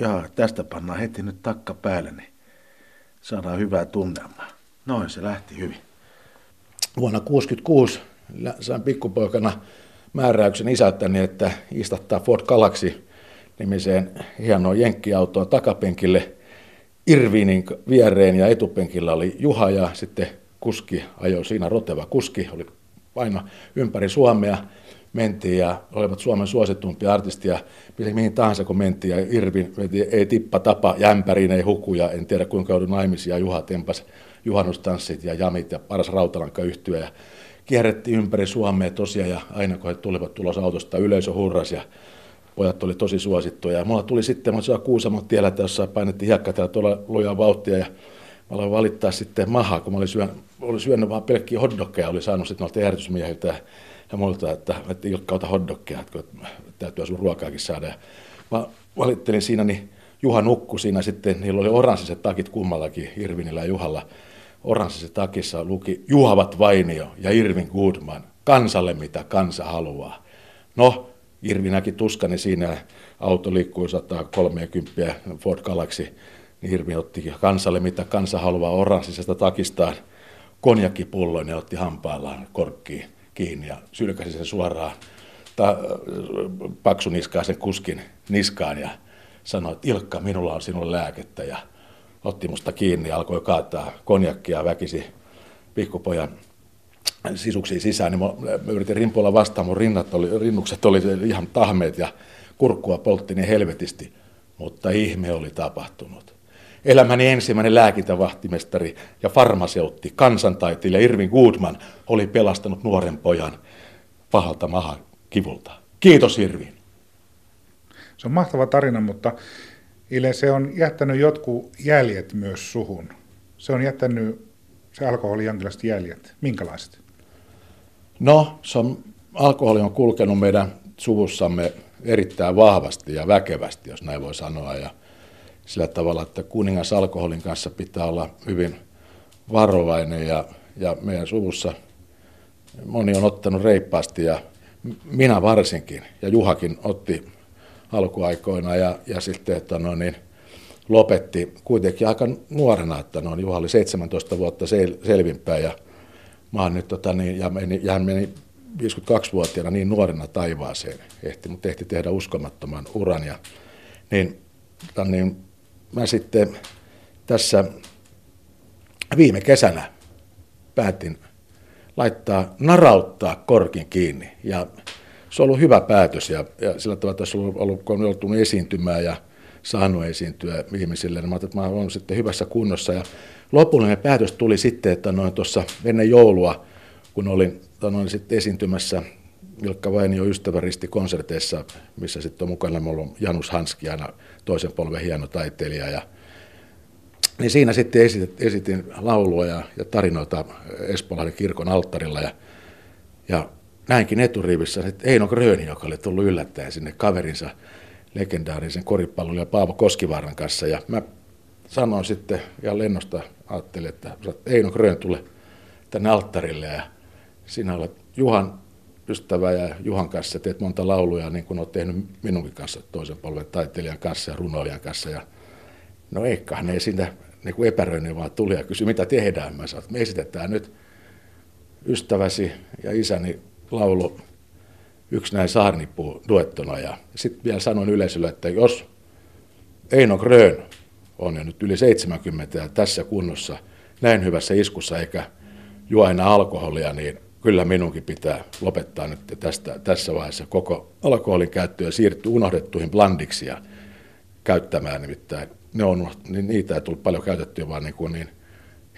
Ja tästä pannaan heti nyt takka päälle, niin saadaan hyvää tunnelmaa. Noin se lähti hyvin. Vuonna 1966 sain pikkupoikana määräyksen isältäni, että istattaa Ford Galaxy nimiseen hienoon jenkkiautoon takapenkille Irvinin viereen ja etupenkillä oli Juha ja sitten kuski ajoi siinä roteva kuski, oli aina ympäri Suomea mentiin ja olivat Suomen suositumpia artistia, mihin tahansa kun mentiin. Ja Irvin ei tippa tapa, jämpäriin ei hukuja, en tiedä kuinka joudun naimisia, Juha tempas juhannustanssit ja jamit ja paras rautalanka yhtyä. Ja kierrettiin ympäri Suomea tosiaan ja aina kun he tulivat tulos autosta, yleisö hurras ja pojat oli tosi suosittuja. Ja mulla tuli sitten, mä Kuusamon tiellä, jossa painettiin hiekkatella tuolla lujaa vauhtia ja mä aloin valittaa sitten mahaa, kun mä olin syönyt, olin syönyt vaan pelkkiä hotdogkeja, oli saanut sitten noilta järjestysmiehiltä ja muilta, että, että Ilkka ota hotdogkeja, että täytyy sun ruokaakin saada. Ja mä valittelin siinä, niin Juha nukku siinä sitten, niillä oli oranssiset takit kummallakin, Irvinillä ja Juhalla. Oranssisessa takissa luki Juhavat Vainio ja Irvin Goodman, kansalle mitä kansa haluaa. No, Irvi näki tuskani siinä, auto liikkui 130 Ford Galaxy, niin Irvi otti kansalle mitä kansa haluaa oranssisesta takistaan konjakkipullon ja otti hampaillaan korkkiin kiinni ja sylkäsi sen suoraan ta, paksuniskaisen kuskin niskaan ja sanoi, että Ilkka, minulla on sinulle lääkettä ja otti musta kiinni ja alkoi kaataa konjakkia väkisi pikkupojan sisuksiin sisään, niin mä, yritin rimpuilla vastaan, mun rinnat oli, rinnukset oli ihan tahmeet ja kurkkua poltti niin helvetisti, mutta ihme oli tapahtunut. Elämäni ensimmäinen lääkintävahtimestari ja farmaseutti, kansantaiteilija Irvin Goodman oli pelastanut nuoren pojan pahalta mahan kivulta. Kiitos Irvin. Se on mahtava tarina, mutta Ile, se on jättänyt jotkut jäljet myös suhun. Se on jättänyt se alkoholi jonkinlaiset jäljet. Minkälaiset? No, se on, alkoholi on kulkenut meidän suvussamme erittäin vahvasti ja väkevästi, jos näin voi sanoa. Ja sillä tavalla, että kuningas alkoholin kanssa pitää olla hyvin varovainen ja, ja meidän suvussa moni on ottanut reippaasti ja minä varsinkin ja Juhakin otti alkuaikoina ja, ja sitten että no, niin, lopetti kuitenkin aika nuorena, että no, Juha oli 17 vuotta sel, selvinpäin ja mä nyt, tota, niin, ja, meni, ja hän meni 52-vuotiaana niin nuorena taivaaseen, ehti, mutta ehti tehdä uskomattoman uran. Ja, niin, tota, niin, mä sitten tässä viime kesänä päätin laittaa, narauttaa korkin kiinni. Ja se on ollut hyvä päätös ja, ja sillä tavalla tässä on ollut, kun on joutunut esiintymään ja saanut esiintyä ihmisille, niin mä että mä olen sitten hyvässä kunnossa. Ja lopullinen päätös tuli sitten, että noin tuossa ennen joulua, kun olin noin sitten esiintymässä Ilkka Vainio ystäväristi konserteissa, missä sitten on mukana mulla on Janus Hanski, aina toisen polven hieno taiteilija. Ja, niin siinä sitten esitin, esitin laulua ja, ja tarinoita Espoolainen kirkon alttarilla. Ja, ja näinkin eturivissä että Eino Gröni, joka oli tullut yllättäen sinne kaverinsa legendaarisen koripallon Paavo Koskivaaran kanssa. Ja mä sanoin sitten ja lennosta ajattelin, että Eino Grön tule tänne alttarille ja sinä olet Juhan ystävä ja Juhan kanssa teet monta lauluja niin kuin olet tehnyt minunkin kanssa toisen polven taiteilijan kanssa ja runoilijan kanssa. Ja no eiköhän ne sinne niin epäröinen vaan tuli ja kysyi, mitä tehdään. Mä sanoin, me esitetään nyt ystäväsi ja isäni laulu yksi näin saarnipuu duettona. Ja sitten vielä sanoin yleisölle, että jos Eino Grön on jo nyt yli 70 ja tässä kunnossa näin hyvässä iskussa eikä juo aina alkoholia, niin kyllä minunkin pitää lopettaa nyt tästä, tässä vaiheessa koko alkoholin käyttö ja siirtyä unohdettuihin blandiksi ja käyttämään nimittäin. Ne on, niin niitä ei tullut paljon käytettyä, vaan niin, kuin niin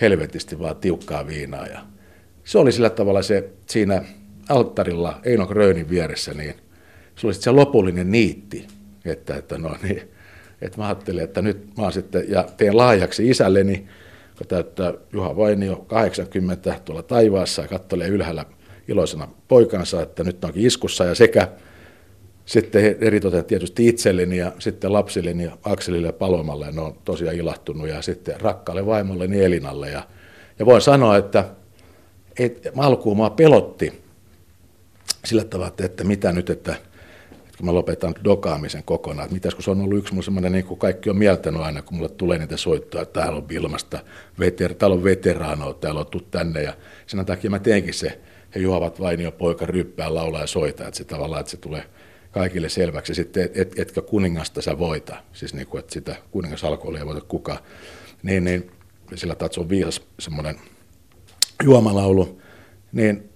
helvetisti vaan tiukkaa viinaa. Ja se oli sillä tavalla se siinä alttarilla Eino Grönin vieressä, niin se oli se lopullinen niitti, että, että, no, niin, että mä ajattelin, että nyt mä sitten, ja teen laajaksi isälleni, kun täyttää Juha Vainio 80 tuolla taivaassa ja kattelee ylhäällä iloisena poikansa, että nyt onkin iskussa ja sekä sitten eritoten tietysti itselleni ja sitten lapsilleni ja Akselille ja Palomalle, ne on tosiaan ilahtunut ja sitten rakkaalle vaimolleni Elinalle. Ja, ja voin sanoa, että, että alkuun mua pelotti sillä tavalla, että mitä nyt, että, että mä lopetan dokaamisen kokonaan. Että mitäs kun se on ollut yksi mun semmoinen, niin kuin kaikki on mieltänyt aina, kun mulle tulee niitä soittoja, että täällä on Vilmasta, veter, täällä on veteraanoa, täällä on tuu tänne. Ja sen takia mä teenkin se, he juovat vain jo poika ryppää, laulaa ja soittaa, että se tavallaan, että se tulee kaikille selväksi. Sitten, et, et, etkä kuningasta sä voita, siis niin kuin, että sitä kuningasalkoholia ei voita kukaan. Niin, niin sillä se on viisas semmoinen juomalaulu, niin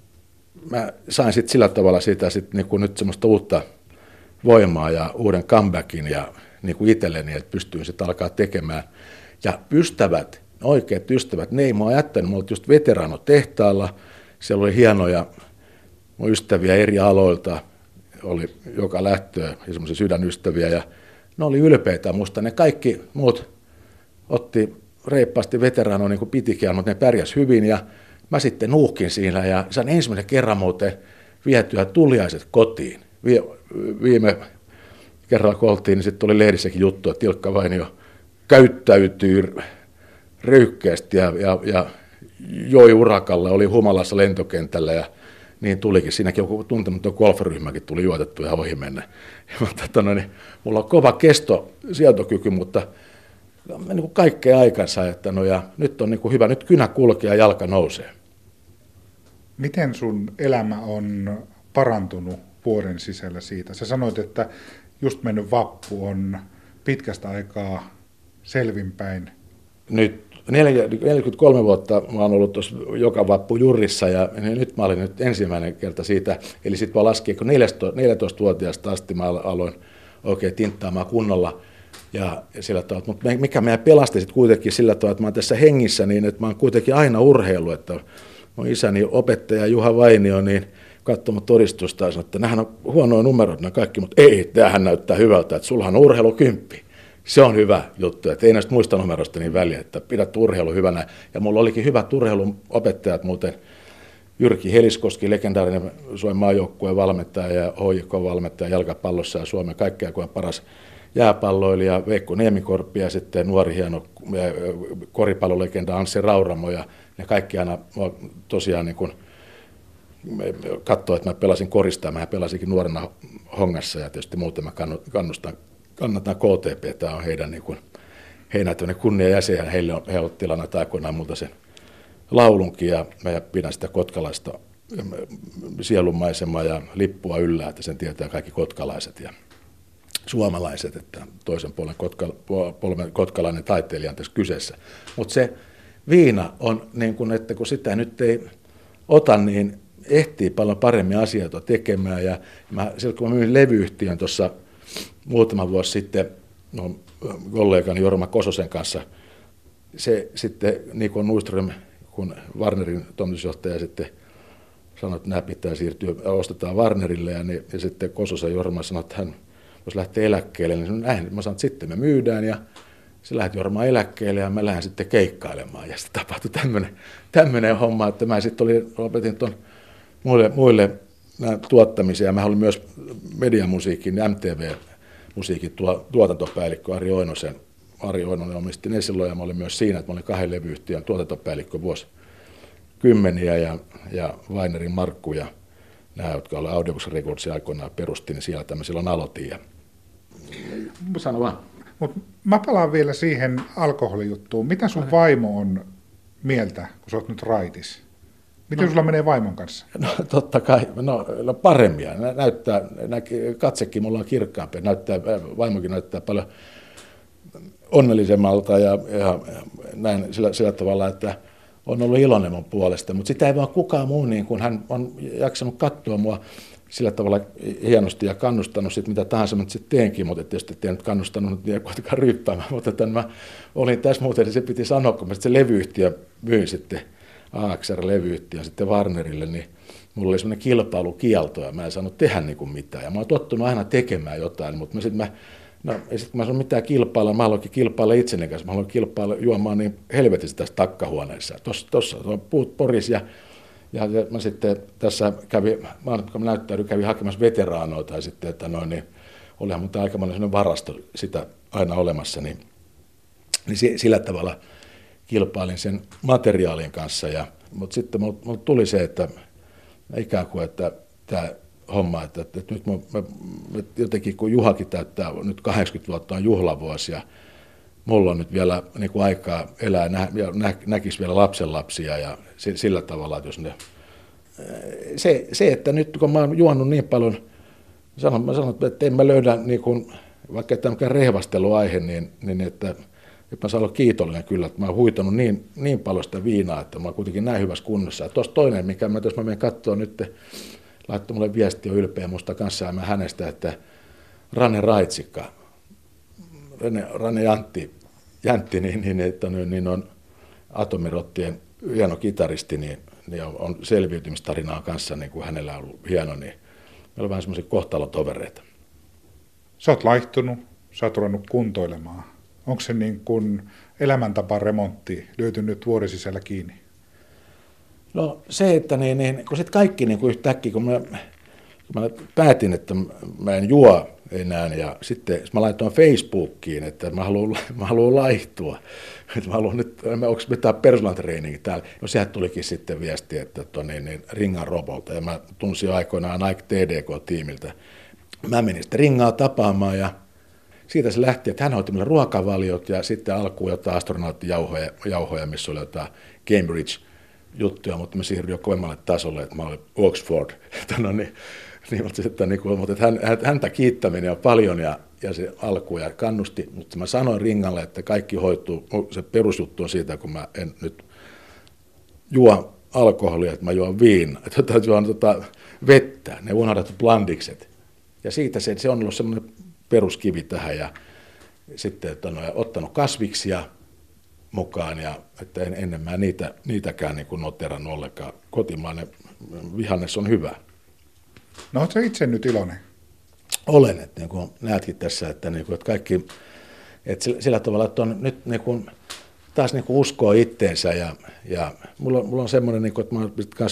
mä sain sitten sillä tavalla sitä sit niin kuin nyt semmoista uutta voimaa ja uuden comebackin ja niin kuin itselleni, että pystyin sitten alkaa tekemään. Ja ystävät, oikeat ystävät, ne ei mua jättänyt, mulla just veteraano tehtaalla, siellä oli hienoja mun ystäviä eri aloilta, oli joka lähtöä ja semmoisia sydänystäviä ja ne oli ylpeitä musta. Ne kaikki muut otti reippaasti veteraanoa niin kuin pitikin, mutta ne pärjäs hyvin ja mä sitten nuuhkin siinä ja sain ensimmäisen kerran muuten vietyä tuliaiset kotiin. Viime kerralla kun oltiin, niin sitten tuli lehdissäkin juttu, että Tilkka Vainio käyttäytyy ryykkeästi ja, ja, ja joi urakalla, oli humalassa lentokentällä ja niin tulikin. Siinäkin joku tuntematon golfryhmäkin tuli juotettu ja ohi mennä. Ja, mutta, no, niin, mulla on kova kesto, sietokyky, mutta niin kuin kaikkea aikansa, että no ja nyt on niin kuin hyvä, nyt kynä kulkee ja jalka nousee. Miten sun elämä on parantunut vuoden sisällä siitä? Sä sanoit, että just mennyt vappu on pitkästä aikaa selvinpäin. Nyt 43 vuotta mä oon ollut tuossa joka vappu jurissa ja nyt mä olin nyt ensimmäinen kerta siitä, eli sitten mä laskin, kun 14-vuotiaasta asti mä aloin oikein tinttaamaan kunnolla ja sillä tavalla, mutta mikä meidän pelasti sitten kuitenkin sillä tavalla, että mä oon tässä hengissä niin, että mä oon kuitenkin aina urheilu, että mun isäni opettaja Juha Vainio, niin katsoi todistusta ja sanoi, että nämähän on huonoja numerot nämä kaikki, mutta ei, tämähän näyttää hyvältä, että sulla on urheilu kymppi. Se on hyvä juttu, että ei näistä muista numeroista niin väliä, että pidät urheilu hyvänä. Ja mulla olikin hyvät urheilun opettajat muuten, Jyrki Heliskoski, legendaarinen Suomen maajoukkueen valmentaja ja HJK-valmentaja jalkapallossa ja Suomen kaikkea kuin paras jääpalloilija Veikko Niemikorppi ja sitten nuori hieno koripallolegenda Anssi Rauramo ja ne kaikki aina tosiaan niin kuin katsoi, että mä pelasin koristaa, mä pelasinkin nuorena hongassa ja tietysti muuten mä kannustan, kannatan KTP, tämä on heidän niin kuin, heidän kunnia jäsen ja heille on, he ovat tilannut aikoinaan multa sen laulunkin ja mä pidän sitä kotkalaista sielunmaisemaa ja lippua yllä, että sen tietää kaikki kotkalaiset ja suomalaiset, että toisen puolen kotka, polven kotkalainen taiteilija on tässä kyseessä. Mutta se viina on niin kuin, että kun sitä nyt ei ota, niin ehtii paljon paremmin asioita tekemään. Ja mä, silloin kun mä myin levyyhtiön tuossa muutama vuosi sitten no, kollegani Jorma Kososen kanssa, se sitten Niko Nuiström, kun Warnerin toimitusjohtaja sitten sanoi, että nämä pitää siirtyä, ostetaan Warnerille, ja, niin, ja sitten Kososen Jorma sanoi, että hän jos lähtee eläkkeelle, niin näin, mä sanon, että sitten me myydään ja se lähti varmaan eläkkeelle ja mä lähden sitten keikkailemaan. Ja sitten tapahtui tämmöinen, homma, että mä sitten lopetin tuon muille, muille tuottamisia. Mä olin myös mediamusiikin, MTV-musiikin tuotantopäällikkö Ari Oinosen. Ari Oinonen omisti ne silloin ja mä olin myös siinä, että mä olin kahden levyyhtiön tuotantopäällikkö vuosi kymmeniä ja, ja Vainerin Markku ja nämä, jotka olivat Audiobooks Recordsia aikoinaan perusti, niin siellä tämmöisillä on aloitin. Ja... Sano vaan. Mut mä palaan vielä siihen alkoholijuttuun. Mitä sun vaimo on mieltä, kun sä oot nyt raitis? Miten no, sulla menee vaimon kanssa? No totta kai, no, no paremmin. Näyttää, nä, katsekin mulla on kirkkaampi. Näyttää, vaimokin näyttää paljon onnellisemmalta ja, ja, näin sillä, sillä tavalla, että on ollut iloinen mun puolesta, mutta sitä ei vaan kukaan muu, niin kuin hän on jaksanut katsoa mua sillä tavalla hienosti ja kannustanut sit mitä tahansa, mutta sitten teenkin, mutta tietysti en nyt kannustanut niin kuitenkaan ryppäämään, mutta tämän mä olin tässä muuten, se piti sanoa, kun mä se levyyhtiö myin sitten, AXR-levyyhtiö sitten Warnerille, niin mulla oli semmoinen kilpailukielto ja mä en saanut tehdä niin kuin mitään. Ja mä oon tottunut aina tekemään jotain, mutta mä sitten mä No, ja sitten kun mä sanoin mitään kilpailla, mä haluankin kilpailla itseni kanssa. Mä haluan kilpailla juomaan niin helvetissä tässä takkahuoneessa. Tuossa, on puut poris ja, ja, mä sitten tässä kävi, mä, näyttäydyin, kävin hakemassa veteraanoita ja sitten, että noin, niin olihan mun aika varasto sitä aina olemassa, niin, niin sillä tavalla kilpailin sen materiaalin kanssa. Ja, mutta sitten mulla, mulla tuli se, että ikään kuin, että tämä homma, että, että, nyt mä, mä, mä, jotenkin kun Juhakin täyttää nyt 80 vuotta on juhlavuosia, mulla on nyt vielä niin kuin aikaa elää nä, ja nä, näkisi vielä lapsenlapsia ja sillä tavalla, että jos ne... Se, se, että nyt kun mä oon juonut niin paljon, sanon, mä sanon, että en mä löydä, niin kuin, vaikka tämä mikään rehvasteluaihe, niin, niin että, että mä saan olla kiitollinen kyllä, että mä oon huitanut niin, niin paljon sitä viinaa, että mä oon kuitenkin näin hyvässä kunnossa. Ja tuossa toinen, mikä mä, jos mä menen katsoa nyt, laittoi mulle viesti on ylpeä musta kanssa ja mä hänestä, että Rane Raitsikka, Rane, Rane Jantti, Jäntti, niin, niin, että, niin on atomirottien hieno kitaristi, niin, niin on selviytymistarinaa kanssa, niin kuin hänellä on ollut hieno, niin meillä on vähän semmoisia kohtalotovereita. Sä oot laihtunut, sä oot ruvennut kuntoilemaan. Onko se niin kuin elämäntapa remontti löytynyt vuoden sisällä kiinni? No se, että niin, niin, kun sitten kaikki niin kuin yhtäkkiä, kun mä, kun mä päätin, että mä en juo enää. Ja sitten mä laitoin Facebookiin, että mä haluan, mä haluan laihtua. Että mä haluan nyt, onko mitään personal training täällä. No sehän tulikin sitten viesti, että tuo, niin, niin, ringan robolta. Ja mä tunsin aikoinaan Nike TDK-tiimiltä. Mä menin sitten ringaa tapaamaan ja siitä se lähti, että hän hoiti mulle ruokavaliot ja sitten alkuun jotain astronauttijauhoja, jauhoja, missä oli jotain Cambridge juttuja, mutta mä siirryin jo kovemmalle tasolle, että mä olin Oxford. no niin, niin, mutta, sitten, niin kuin, mutta että hän, häntä kiittäminen on paljon ja, ja se alku ja kannusti, mutta mä sanoin ringalle, että kaikki hoituu, se perusjuttu on siitä, kun mä en nyt juo alkoholia, että mä juon viina, että juon tota vettä, ne unohdattu blandikset. Ja siitä se, se on ollut semmoinen peruskivi tähän ja sitten että on ottanut kasviksia mukaan ja että en, ennen mä niitä, niitäkään niin kuin noteran ollenkaan. Kotimainen vihannes on hyvä. No oletko itse nyt iloinen? Olen, että niin kuin näetkin tässä, että, niin kuin, että kaikki, että sillä, sillä tavalla, että on nyt niin kuin, taas niin kuin uskoo itteensä ja, ja mulla, mulla on semmoinen, niin kuin, että, mä,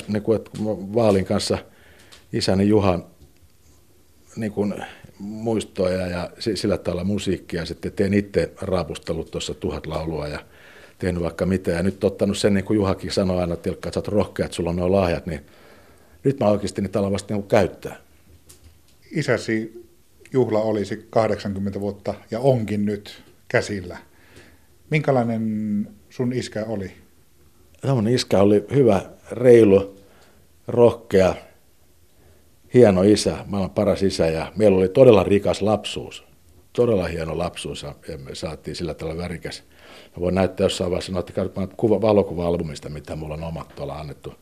niin kuin, että kun mä vaalin kanssa isäni Juhan niin kuin, muistoja ja sillä tavalla musiikkia sitten teen itse raapustellut tuossa tuhat laulua ja tehnyt vaikka mitä ja nyt ottanut sen, niin kuin Juhakin sanoi aina, että sä oot rohkea, että sulla on nuo lahjat, niin nyt mä oikeasti niitä alan vasta niin käyttää. Isäsi juhla olisi 80 vuotta ja onkin nyt käsillä. Minkälainen sun iskä oli? Mun iskä oli hyvä, reilu, rohkea, hieno isä, maailman paras isä ja meillä oli todella rikas lapsuus. Todella hieno lapsuus ja me saatiin sillä tavalla värikäs. Mä voin näyttää jossain vaiheessa, että kuva, valokuva-albumista, mitä mulla on omat tuolla annettu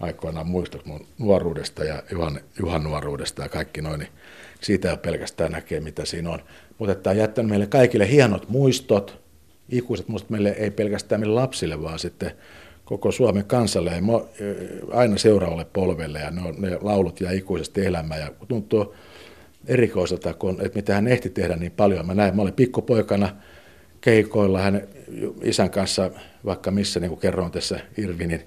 aikoinaan muistot mun nuoruudesta ja Juhan, Juhan nuoruudesta ja kaikki noin, niin siitä ei pelkästään näkee, mitä siinä on. Mutta tämä on jättänyt meille kaikille hienot muistot, ikuiset muistot meille ei pelkästään meille lapsille, vaan sitten koko Suomen kansalle. Ja aina seuraavalle polvelle ja ne, on, ne laulut ja ikuisesti elämä ja tuntuu erikoiselta, kun, että mitä hän ehti tehdä niin paljon. Mä näin, mä olin pikkupoikana keikoilla hänen isän kanssa, vaikka missä, niin kuin kerroin tässä Irvinin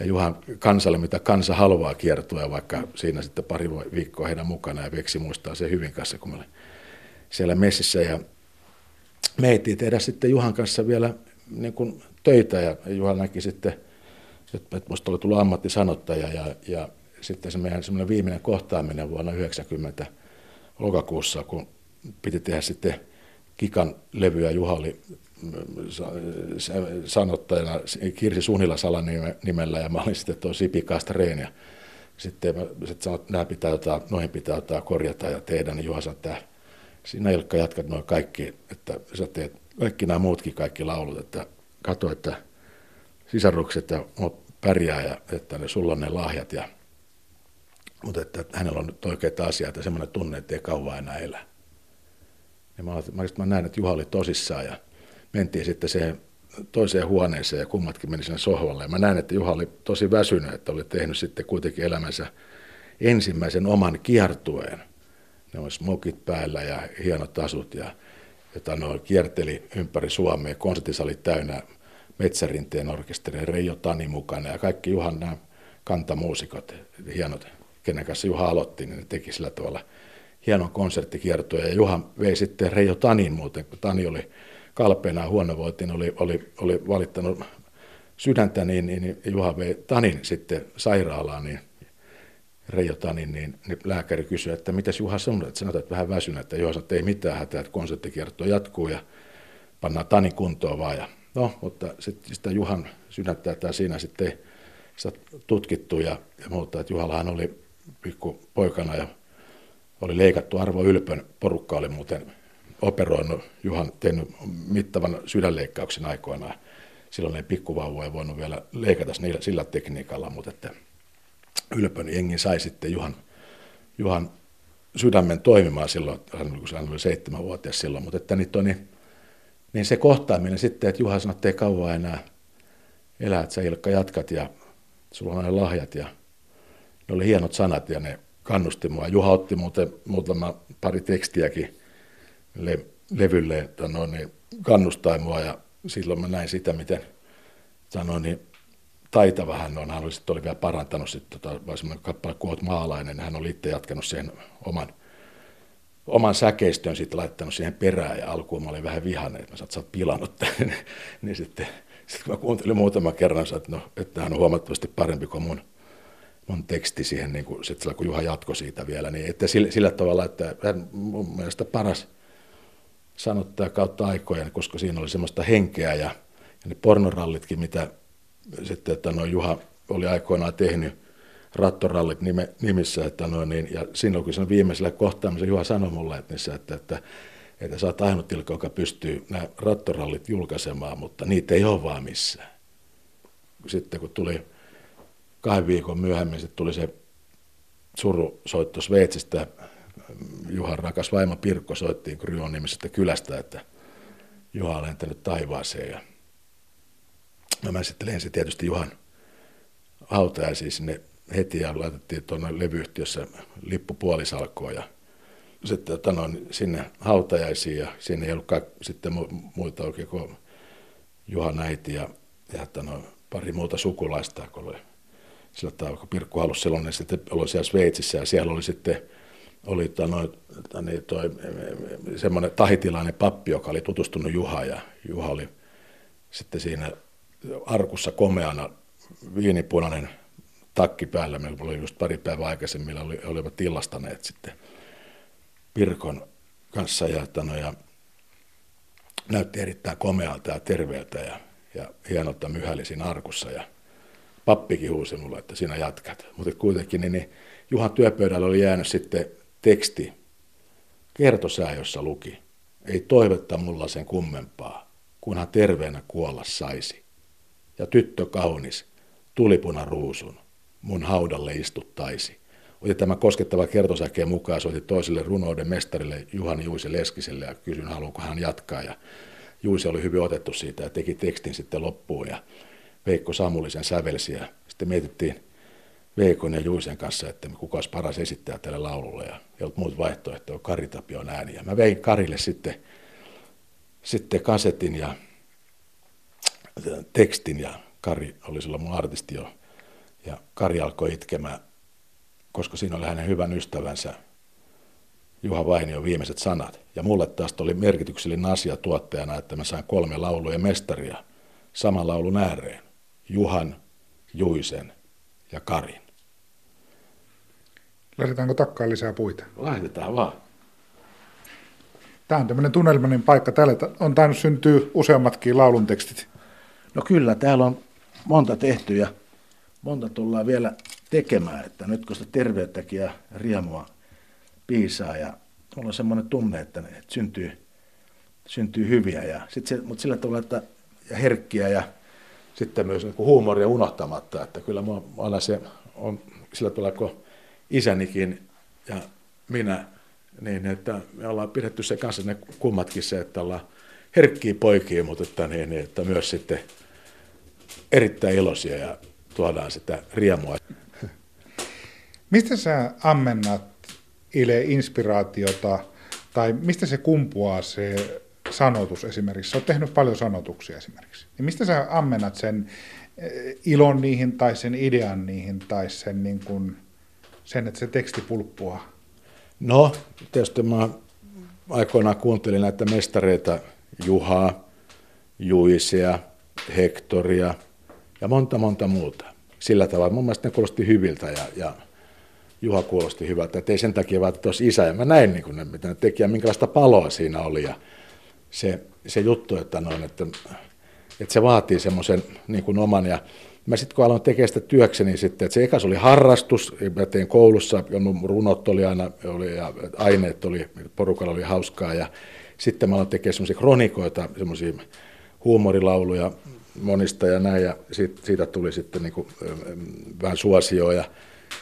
ja Juhan kansalle, mitä kansa haluaa kiertua, vaikka siinä sitten pari viikkoa heidän mukana, ja Veksi muistaa se hyvin kanssa, kun me olin siellä messissä, ja me tehdä sitten Juhan kanssa vielä niin kuin töitä, ja Juha näki sitten, että minusta oli tullut ammattisanottaja, ja, ja sitten se meidän semmoinen viimeinen kohtaaminen vuonna 90 lokakuussa, kun piti tehdä sitten Kikan levyä, Juha oli sanottajana Kirsi Sunila nimellä ja mä olin sitten tuo Sipi Kastreen ja sitten mä sitten sanoin, että nämä pitää jotain, noihin pitää jotain korjata ja tehdä, niin Juha sanoi, että sinä Ilkka jatkat noin kaikki, että sä teet kaikki nämä muutkin kaikki laulut, että katso, että sisarukset ja pärjää ja että ne, sulla on ne lahjat ja mutta että hänellä on nyt oikeita asiat ja semmoinen tunne, että ei kauan enää elä. Ja mä, mä, mä näin, että Juha oli tosissaan ja mentiin sitten siihen toiseen huoneeseen ja kummatkin meni sinne sohvalle. Ja mä näin, että Juha oli tosi väsynyt, että oli tehnyt sitten kuitenkin elämänsä ensimmäisen oman kiertueen. Ne oli smokit päällä ja hienot asut ja jota noin kierteli ympäri Suomea. Konsertisali täynnä Metsärinteen orkesteri Reijo Tani mukana ja kaikki Juhan nämä kantamuusikot, hienot, kenen kanssa Juha aloitti, niin ne teki sillä tavalla hienon konserttikiertoja. Ja Juha vei sitten Reijo Tanin muuten, kun Tani oli kalpeena huonovoitin oli, oli, oli valittanut sydäntä, niin, niin Juha vei Tanin sitten sairaalaan, niin Reijo Tanin, niin, niin lääkäri kysyi, että mitäs Juha sanoi, että sanotaan, että vähän väsynyt, että Juha sanoi, että ei mitään hätää, että konserttikierto jatkuu ja pannaan Tani kuntoon vaan. Ja, no, mutta sitten sitä Juhan sydäntä tämä siinä sitten sitä tutkittu ja, ja muuta, että Juhallahan oli pikku poikana ja oli leikattu Arvo Ylpön porukka oli muuten operoinut Juhan tehnyt mittavan sydänleikkauksen aikoinaan. Silloin ei pikkuvauvoja voinut vielä leikata sillä tekniikalla, mutta että Ylpön jengi sai sitten Juhan, Juhan sydämen toimimaan silloin, kun hän oli seitsemänvuotias silloin, mutta että nyt on niin, niin se kohtaaminen sitten, että Juha sanoi, että ei kauan enää elää, että sä Ilkka jatkat ja sulla on aina lahjat ja ne oli hienot sanat ja ne kannusti mua. Juha otti muuten muutama pari tekstiäkin le, levylle, että no, niin kannustaa mua ja silloin mä näin sitä, miten sanoin, niin taitava hän on. Hän oli, sitten oli vielä parantanut sitten tota, semmoinen kappale kuin maalainen. Hän oli itse jatkanut sen oman, oman säkeistön sitten laittanut siihen perään ja alkuun mä olin vähän vihainen, että mä sä oot pilannut tämän. niin sitten, sitten kun mä kuuntelin muutaman kerran, että, no, että hän on huomattavasti parempi kuin mun, mun teksti siihen, niin kuin, sitten kun Juha jatkoi siitä vielä, niin että sillä, sillä tavalla, että hän mun mielestä paras sanottaja kautta aikojen, koska siinä oli semmoista henkeä ja, ja ne pornorallitkin, mitä sitten, että no Juha oli aikoinaan tehnyt rattorallit nime, nimissä, että no niin, ja siinä kun sen viimeisellä kohtaamisella Juha sanoi mulle, että, niissä, että, että, että sä oot ainut tilkka, joka pystyy nämä rattorallit julkaisemaan, mutta niitä ei ole vaan missään. Sitten kun tuli kahden viikon myöhemmin, sitten tuli se surusoitto Sveitsistä, Juhan rakas vaimo Pirkko soittiin Kryon nimisestä kylästä, että Juha on lentänyt taivaaseen ja No mä sitten lensin tietysti Juhan hautajaisiin sinne heti ja laitettiin tuonne levyyhtiössä lippu puolisalkoon ja sitten tanoin sinne hautajaisiin ja sinne ei ollut sitten muita oikein kuin Juhan äiti ja, ja tanoin, pari muuta sukulaista, kun oli sillä tavalla, kun Pirkku halusi silloin, niin sitten oli siellä Sveitsissä ja siellä oli sitten oli tanoin, niin toi, semmoinen tahitilainen pappi, joka oli tutustunut Juhaan ja Juha oli sitten siinä arkussa komeana viinipunainen takki päällä. Meillä oli just pari päivää aikaisemmin, oli, olivat tilastaneet sitten Pirkon kanssa ja, tano, ja näytti erittäin komealta ja terveeltä ja, ja hienolta myhäli arkussa ja pappikin huusi mulle, että sinä jatkat. Mutta kuitenkin niin, niin Juhan työpöydällä oli jäänyt sitten teksti, kertosää, jossa luki, ei toivetta mulla sen kummempaa, kunhan terveenä kuolla saisi ja tyttö kaunis, tulipuna ruusun, mun haudalle istuttaisi. Otin tämä koskettava kertosäkeen mukaan, soitin toiselle runouden mestarille Juhan Juisi Leskiselle ja kysyin, haluaako hän jatkaa. Ja Juisi oli hyvin otettu siitä ja teki tekstin sitten loppuun ja Veikko Samulisen sävelsi ja sitten mietittiin Veikon ja Juisen kanssa, että kuka olisi paras esittäjä tälle laululle ja ei ollut muut vaihtoehtoja, Kari Tapion ääni. Ja mä vein Karille sitten, sitten kasetin ja tekstin ja Kari oli silloin mun artisti jo. Ja Kari alkoi itkemään, koska siinä oli hänen hyvän ystävänsä Juha Vainio viimeiset sanat. Ja mulle taas oli merkityksellinen asia tuottajana, että mä sain kolme lauluja mestaria saman laulun ääreen. Juhan, Juisen ja Karin. Laitetaanko takkaan lisää puita? Laitetaan vaan. Tämä on tämmöinen tunnelmainen paikka. Täällä on tainnut syntyä useammatkin laulun tekstit. No kyllä, täällä on monta tehty ja monta tullaan vielä tekemään, että nyt kun sitä terveyttäkin ja riemua piisaa ja mulla on semmoinen tunne, että ne syntyy, syntyy hyviä, ja sit se, mutta sillä tavalla, että ja herkkiä ja sitten myös niin huumoria unohtamatta, että kyllä mua aina se on sillä tavalla, kun isänikin ja minä, niin että me ollaan pidetty se kanssa ne kummatkin se, että ollaan herkkiä poikia, mutta että, niin, että myös sitten erittäin iloisia ja tuodaan sitä riemua. Mistä sä ammennat Ile inspiraatiota, tai mistä se kumpuaa se sanotus esimerkiksi? Sä oot tehnyt paljon sanotuksia esimerkiksi. Niin mistä sä ammennat sen eh, ilon niihin, tai sen idean niihin, tai sen, niin kuin, sen että se teksti pulppua? No, tietysti mä aikoinaan kuuntelin näitä mestareita, Juhaa, Juisia, Hektoria – ja monta monta muuta. Sillä tavalla mun mielestä ne kuulosti hyviltä ja, ja, Juha kuulosti hyvältä, että ei sen takia vaan, että isä. Ja mä näin, niin kuin ne, mitä ne teki ja minkälaista paloa siinä oli. Ja se, se juttu, että, noin, että, että se vaatii semmoisen niin oman. Ja mä sitten kun aloin tekemään sitä työkseni sitten, että se ekas oli harrastus, mä tein koulussa, runot oli aina, oli, ja aineet oli, porukalla oli hauskaa. Ja sitten mä aloin tekemään semmoisia kronikoita, semmoisia huumorilauluja monista ja näin, ja siitä, siitä tuli sitten niin kuin, vähän suosioa. Ja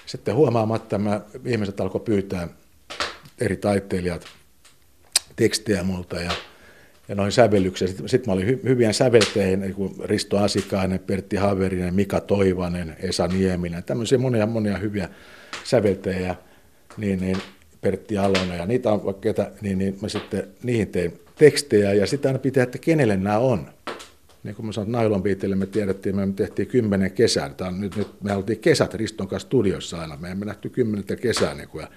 sitten huomaamatta mä, ihmiset alkoi pyytää eri taiteilijat tekstejä multa ja, ja noin sävellyksiä. Sitten, sitten mä olin hy, hyvien säveltäjien, niin kuin Risto Asikainen, Pertti Haverinen, Mika Toivanen, Esa Nieminen, tämmöisiä monia monia hyviä säveltäjiä, niin, niin Pertti Alonen ja niitä on ketä, niin, niin mä sitten niihin tein tekstejä ja sitä aina pitää, että kenelle nämä on niin kuin mä sanoin, Nailon Beatille me tiedettiin, me tehtiin kymmenen kesää. Tämä on, nyt, nyt, me oltiin kesät Riston kanssa studiossa aina. Me emme nähty kymmenettä kesää. Niin kuin, ja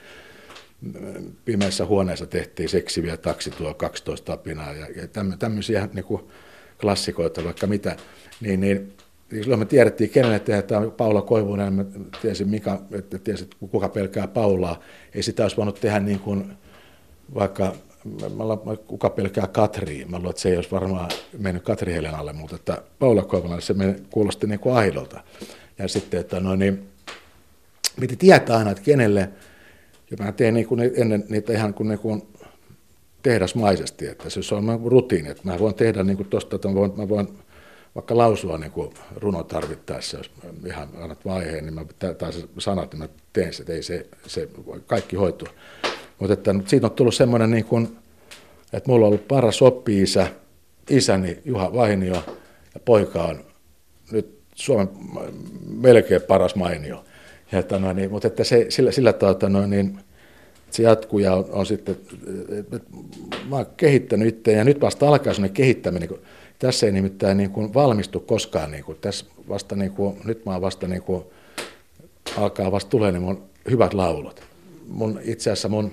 pimeässä huoneessa tehtiin seksiviä taksituo 12 apinaa ja, ja tämmöisiä niin kuin klassikoita, vaikka mitä. Niin, niin silloin me tiedettiin, kenelle tehdään Paula Koivunen, mä tiesin, mikä, että tiesin, kuka pelkää Paulaa. Ei sitä olisi voinut tehdä niin kuin vaikka mä, kuka pelkää Katriin. Mä luulen, että se ei olisi varmaan mennyt Katri Helenalle, mutta että Paula Koivalalle se kuulosti niin kuin aidolta. Ja sitten, että no niin, piti tietää aina, että kenelle, ja mä teen niin kuin ennen niitä ihan kuin, niin kuin tehdasmaisesti, että se on rutiini, että mä voin tehdä niin kuin tosta, että mä voin, mä voin vaikka lausua niin kuin runo tarvittaessa, jos ihan annat vaiheen, niin mä, tai sanat, niin mä teen se, ei se, se kaikki hoituu. Mutta että siitä on tullut semmoinen, niin kuin, että mulla on ollut paras oppi-isä, isäni Juha Vainio ja poika on nyt Suomen melkein paras mainio. Ja, että no, niin, mutta että se, sillä, sillä tavalla, no, niin, se jatkuu ja on, on sitten, että mä oon kehittänyt itse ja nyt vasta alkaa sellainen kehittäminen, kun tässä ei nimittäin niin kuin valmistu koskaan, niin kuin, tässä vasta niin kuin, nyt mä oon vasta niin kuin, alkaa vasta tulee niin mun hyvät laulut. Mun, itse asiassa mun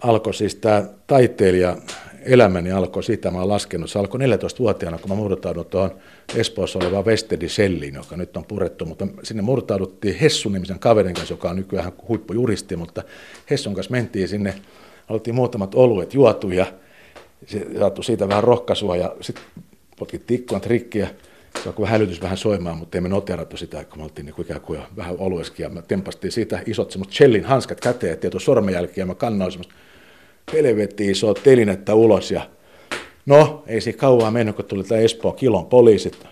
alkoi siis tämä taiteilija elämäni alkoi siitä, mä olen laskenut, se alkoi 14-vuotiaana, kun mä murtaudun tuohon Espoossa olevaan Westedi Selliin, joka nyt on purettu, mutta sinne murtauduttiin Hessu-nimisen kaverin kanssa, joka on nykyään huippujuristi, mutta Hessun kanssa mentiin sinne, aloittiin muutamat oluet juotu ja se saattui siitä vähän rohkaisua ja sitten potkittiin ikkunan trikkiä, se alkoi hälytys vähän soimaan, mutta emme noterattu sitä, kun me oltiin niin ikään kuin vähän olueskin ja me tempastiin siitä isot semmoista Shellin hanskat käteen, tieto sormenjälkiä ja mä kannoin semmoista helvetti iso telinettä ulos ja no, ei siinä kauan mennyt, kun tuli tämä Espoon kilon poliisit,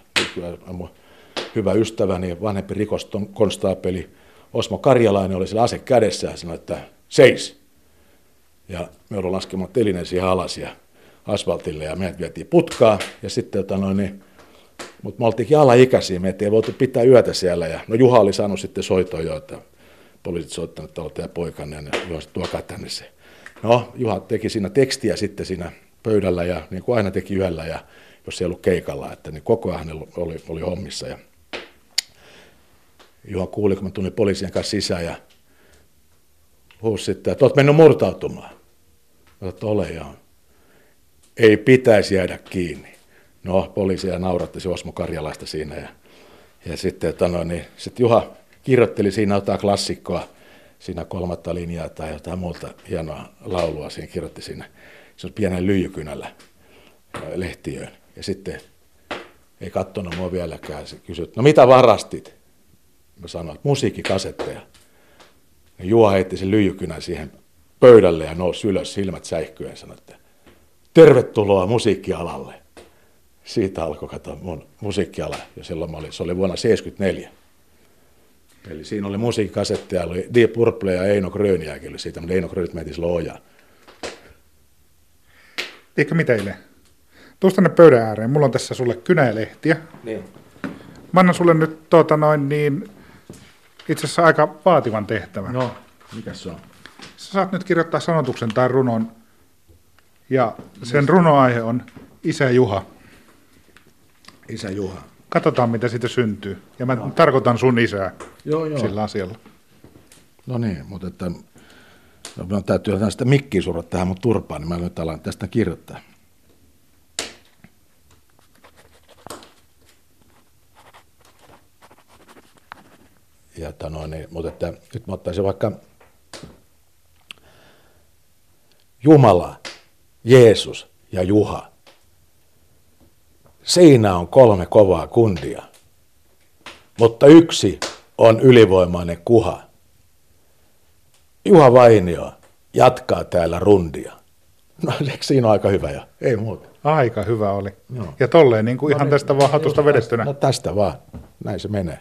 hyvä ystäväni, vanhempi rikoskonstaapeli Osmo Karjalainen oli sillä ase kädessä ja sanoi, että seis. Ja me ollaan laskemaan telinen siihen alas ja asfaltille ja meidät vietiin putkaa ja sitten jota noin, niin, mutta me oltiinkin alaikäisiä, me ei voitu pitää yötä siellä ja no Juha oli saanut sitten soitoa jo, että poliisit soittanut, että olette poikanne ja Juha tuokaa tänne se No, Juha teki siinä tekstiä sitten siinä pöydällä ja niin kuin aina teki yöllä ja jos ei ollut keikalla, että niin koko ajan oli, oli hommissa. Ja Juha kuuli, kun mä tulin poliisien kanssa sisään ja huusi sitten, että olet mennyt murtautumaan. Mä että ole joo. Ei pitäisi jäädä kiinni. No, poliisia nauratti se Osmo Karjalaista siinä ja, ja sitten, no, niin, sitten Juha kirjoitteli siinä jotain klassikkoa, siinä kolmatta linjaa tai jotain muuta hienoa laulua siinä kirjoitti siinä se on pienen lyijykynällä lehtiöön. Ja sitten ei katsonut mua vieläkään. Se kysyi, no mitä varastit? Mä sanoin, että musiikkikasetteja. Ja Juha heitti sen lyijykynän siihen pöydälle ja nousi ylös silmät säihkyen ja sanoi, että tervetuloa musiikkialalle. Siitä alkoi katsoa mun musiikkiala, ja silloin mä olin, se oli vuonna 1974. Eli siinä oli musiikkikasetteja, oli Deep Purple ja Eino Gröniäkin oli siitä, mutta Eino Grönit meni silloin ojaan. Eikä mitä teille? Tuosta tänne pöydän ääreen. Mulla on tässä sulle kynälehtiä. Niin. Mä annan sulle nyt tuota noin niin, itse asiassa aika vaativan tehtävän. No, mikä se on? Sä saat nyt kirjoittaa sanotuksen tai runon. Ja sen runoaihe on Isä Juha. Isä Juha. Katsotaan, mitä siitä syntyy. Ja mä no. tarkoitan sun isää joo, joo. sillä asialla. No niin, mutta että, no, täytyy sitä mikkiä surra tähän mun turpaan, niin mä nyt alan tästä kirjoittaa. Ja että no, niin, mutta että, nyt mä ottaisin vaikka Jumala, Jeesus ja Juha. Siinä on kolme kovaa kundia, mutta yksi on ylivoimainen kuha. Juha Vainio jatkaa täällä rundia. No siinä on aika hyvä jo, ei muuta. Aika hyvä oli. Joo. Ja tolleen niin kuin no, ihan niin, tästä vaan hatusta vedettynä. No tästä vaan, näin se menee.